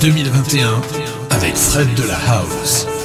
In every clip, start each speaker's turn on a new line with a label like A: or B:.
A: 2021 avec Fred de la House.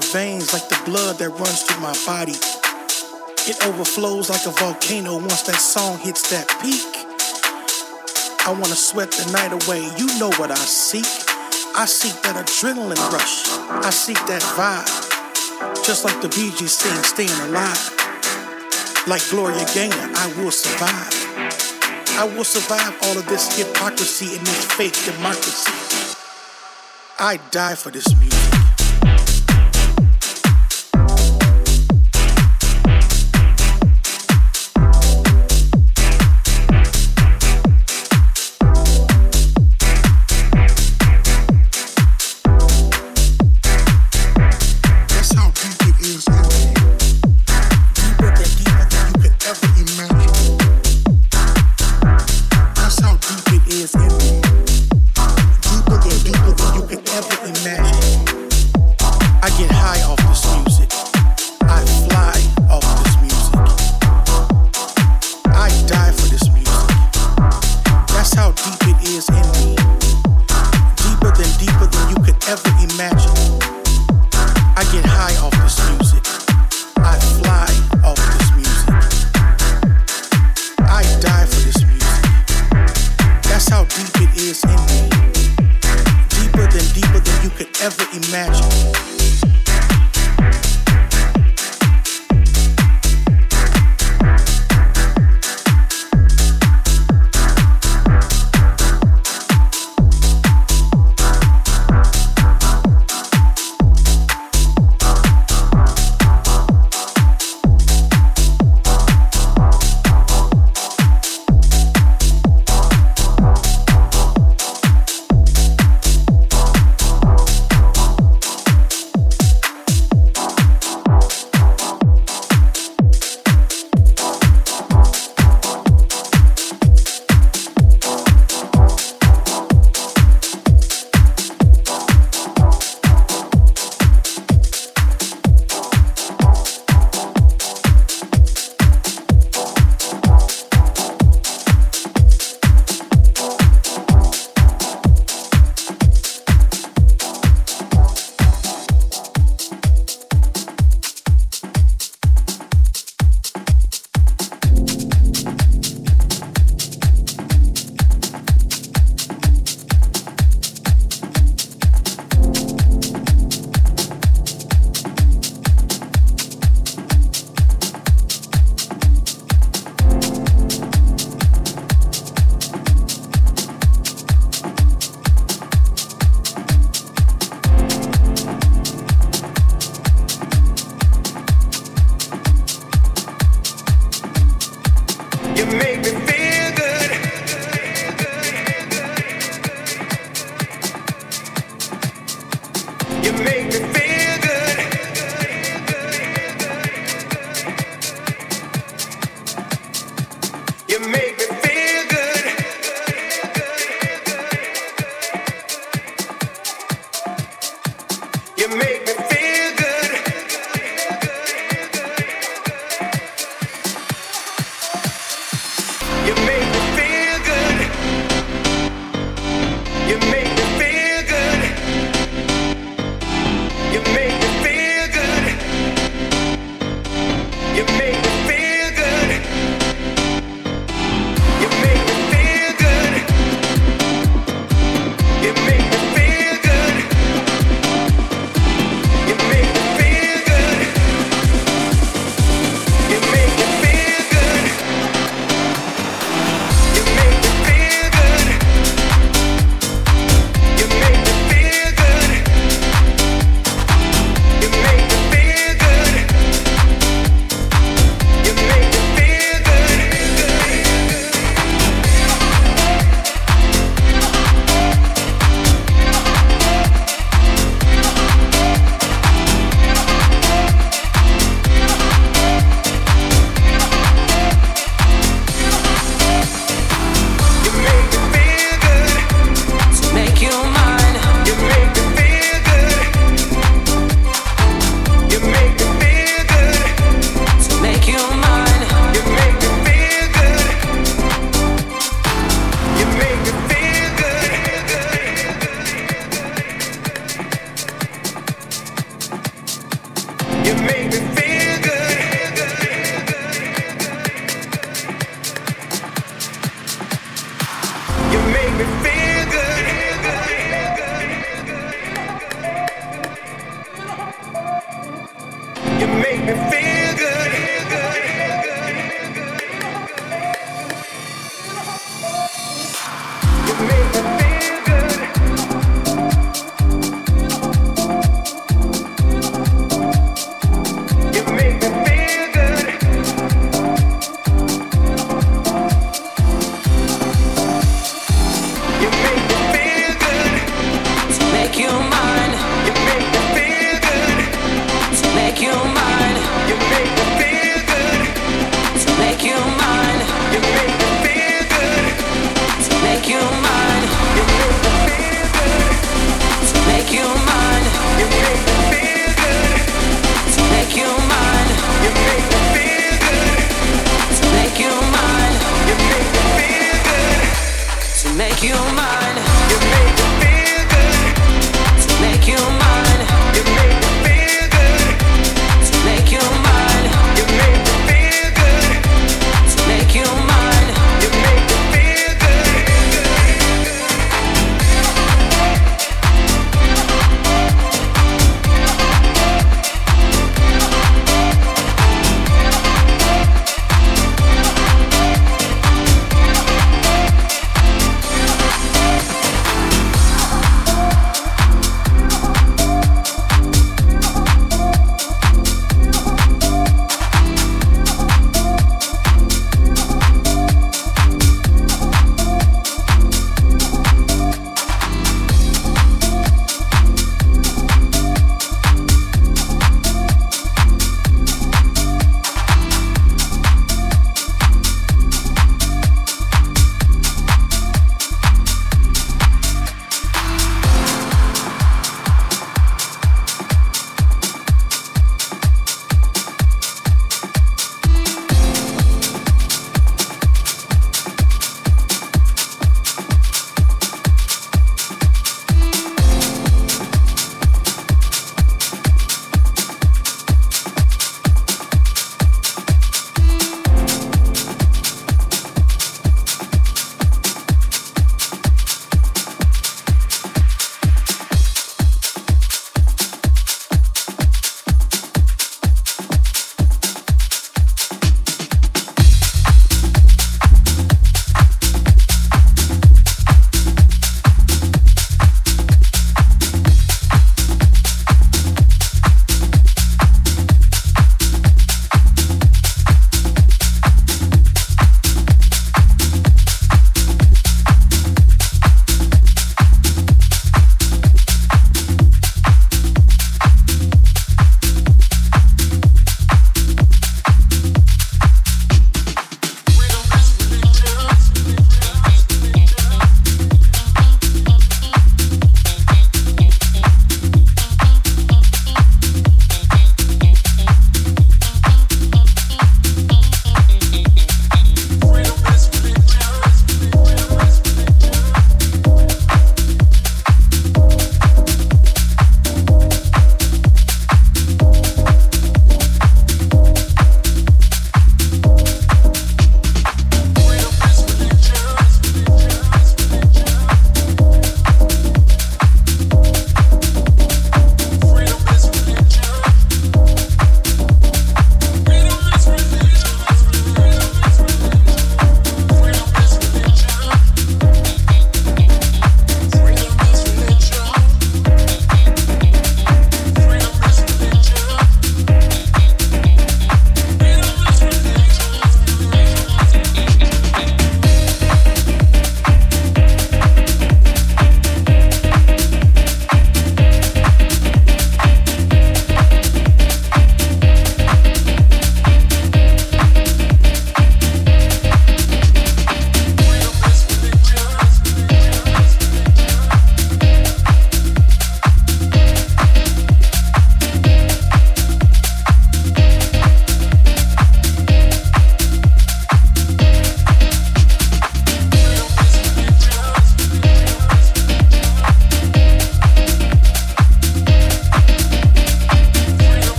B: veins like the blood that runs through my body. It overflows like a volcano once that song hits that peak. I wanna sweat the night away, you know what I seek. I seek that adrenaline rush, I seek that vibe. Just like the Bee Gees sing, staying alive. Like Gloria Gaynor, I will survive. I will survive all of this hypocrisy and this fake democracy. I die for this music.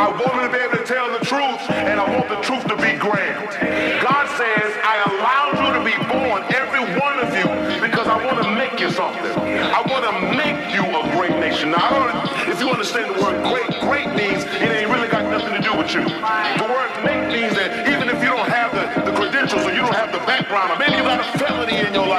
B: I want to be able to tell the truth, and I want the truth to be grand. God says, I allowed you to be born, every one of you, because I want to make you something. I want to make you a great nation. Now, I don't, if you understand the word great, great means it ain't really got nothing to do with you. The word make means that even if you don't have the, the credentials or you don't have the background or maybe you
C: got a
D: felony in your life,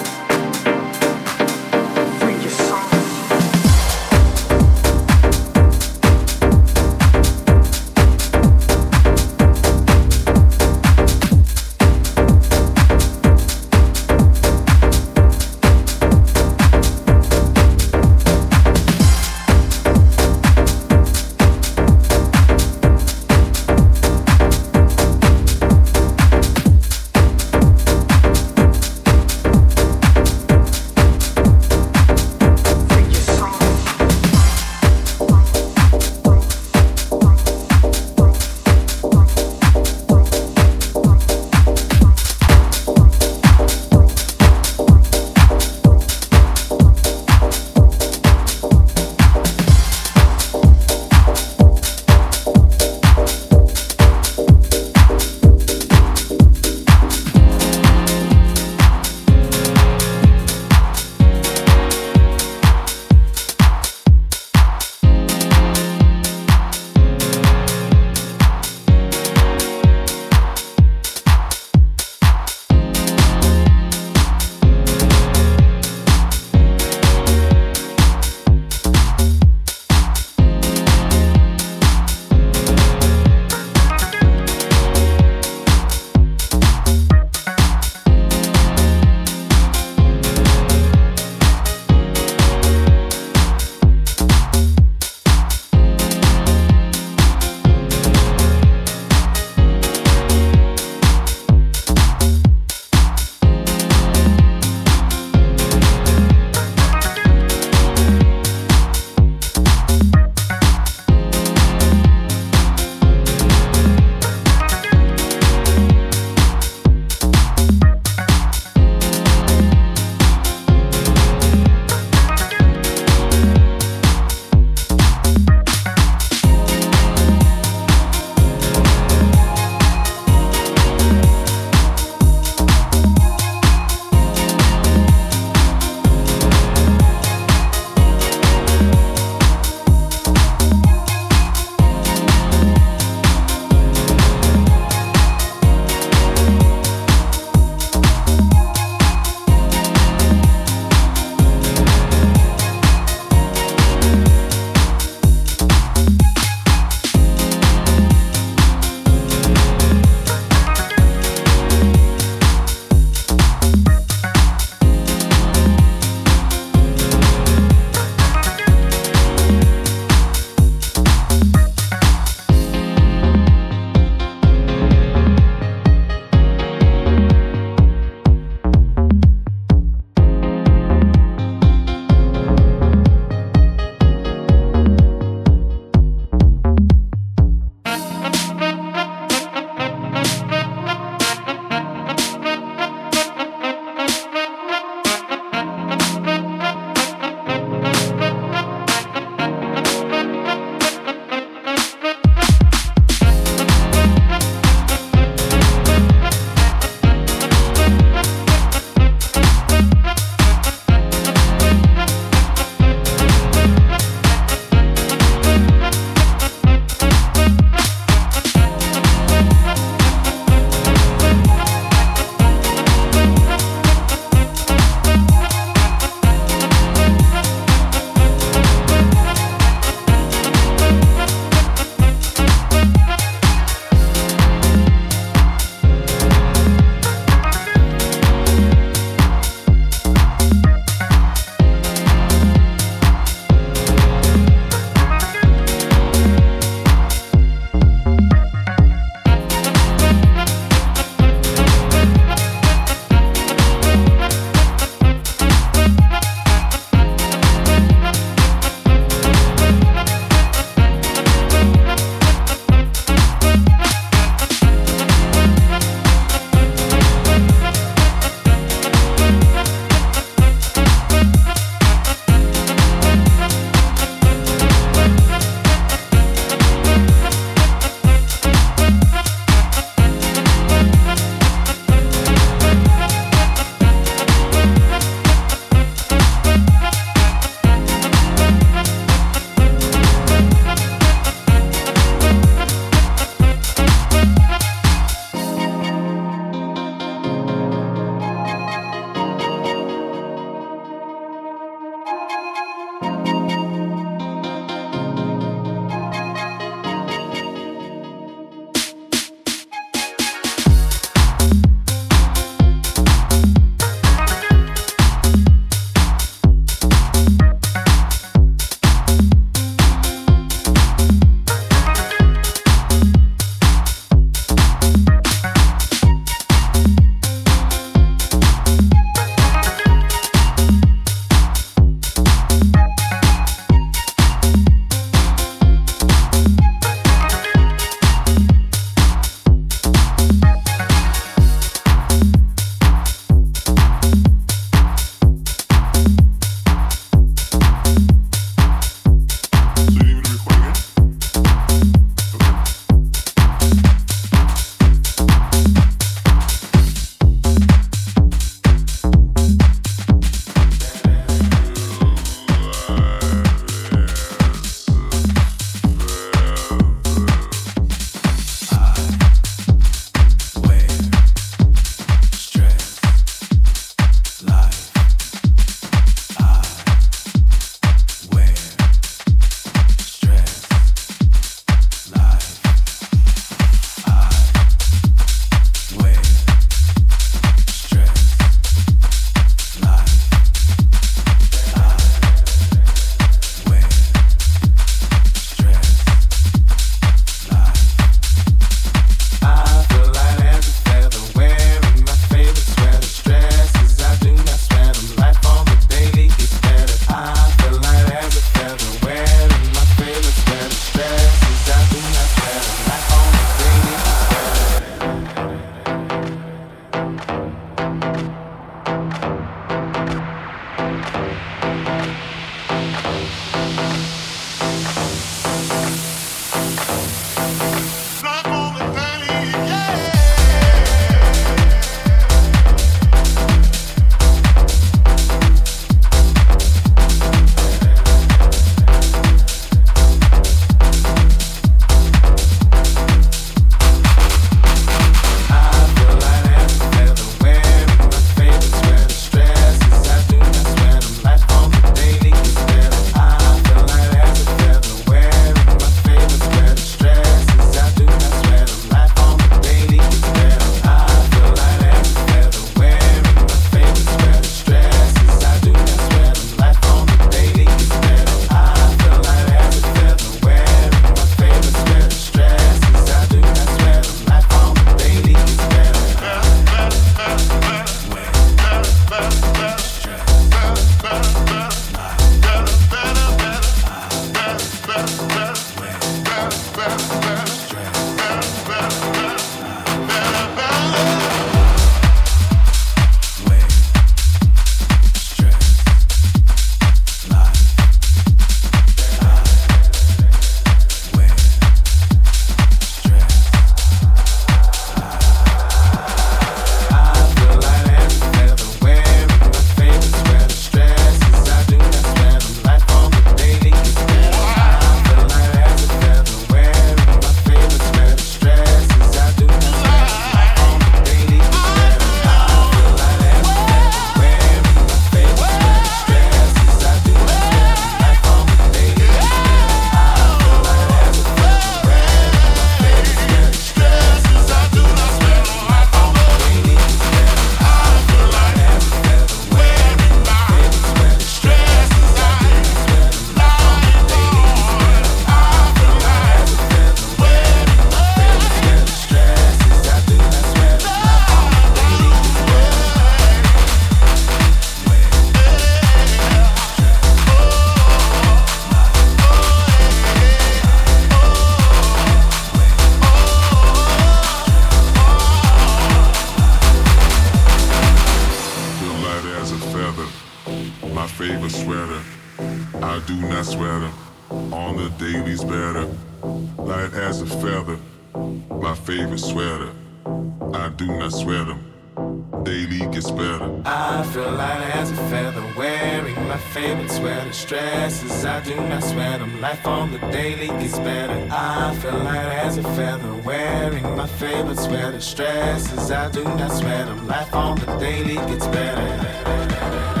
D: swear the stress is I do not sweat. I'm life on the daily gets better.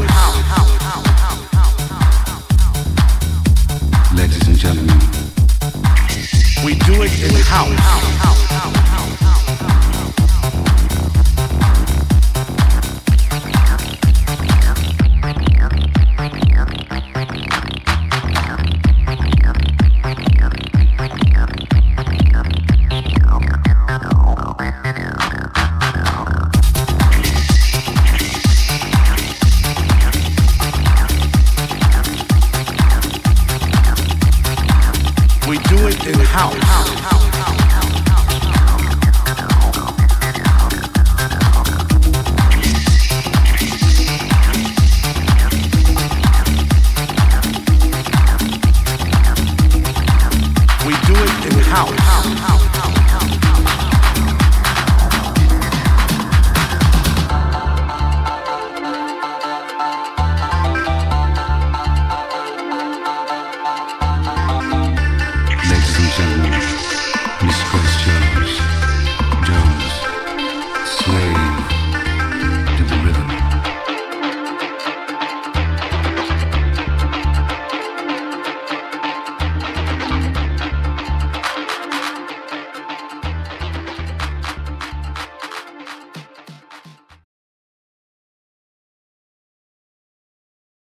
B: 啊。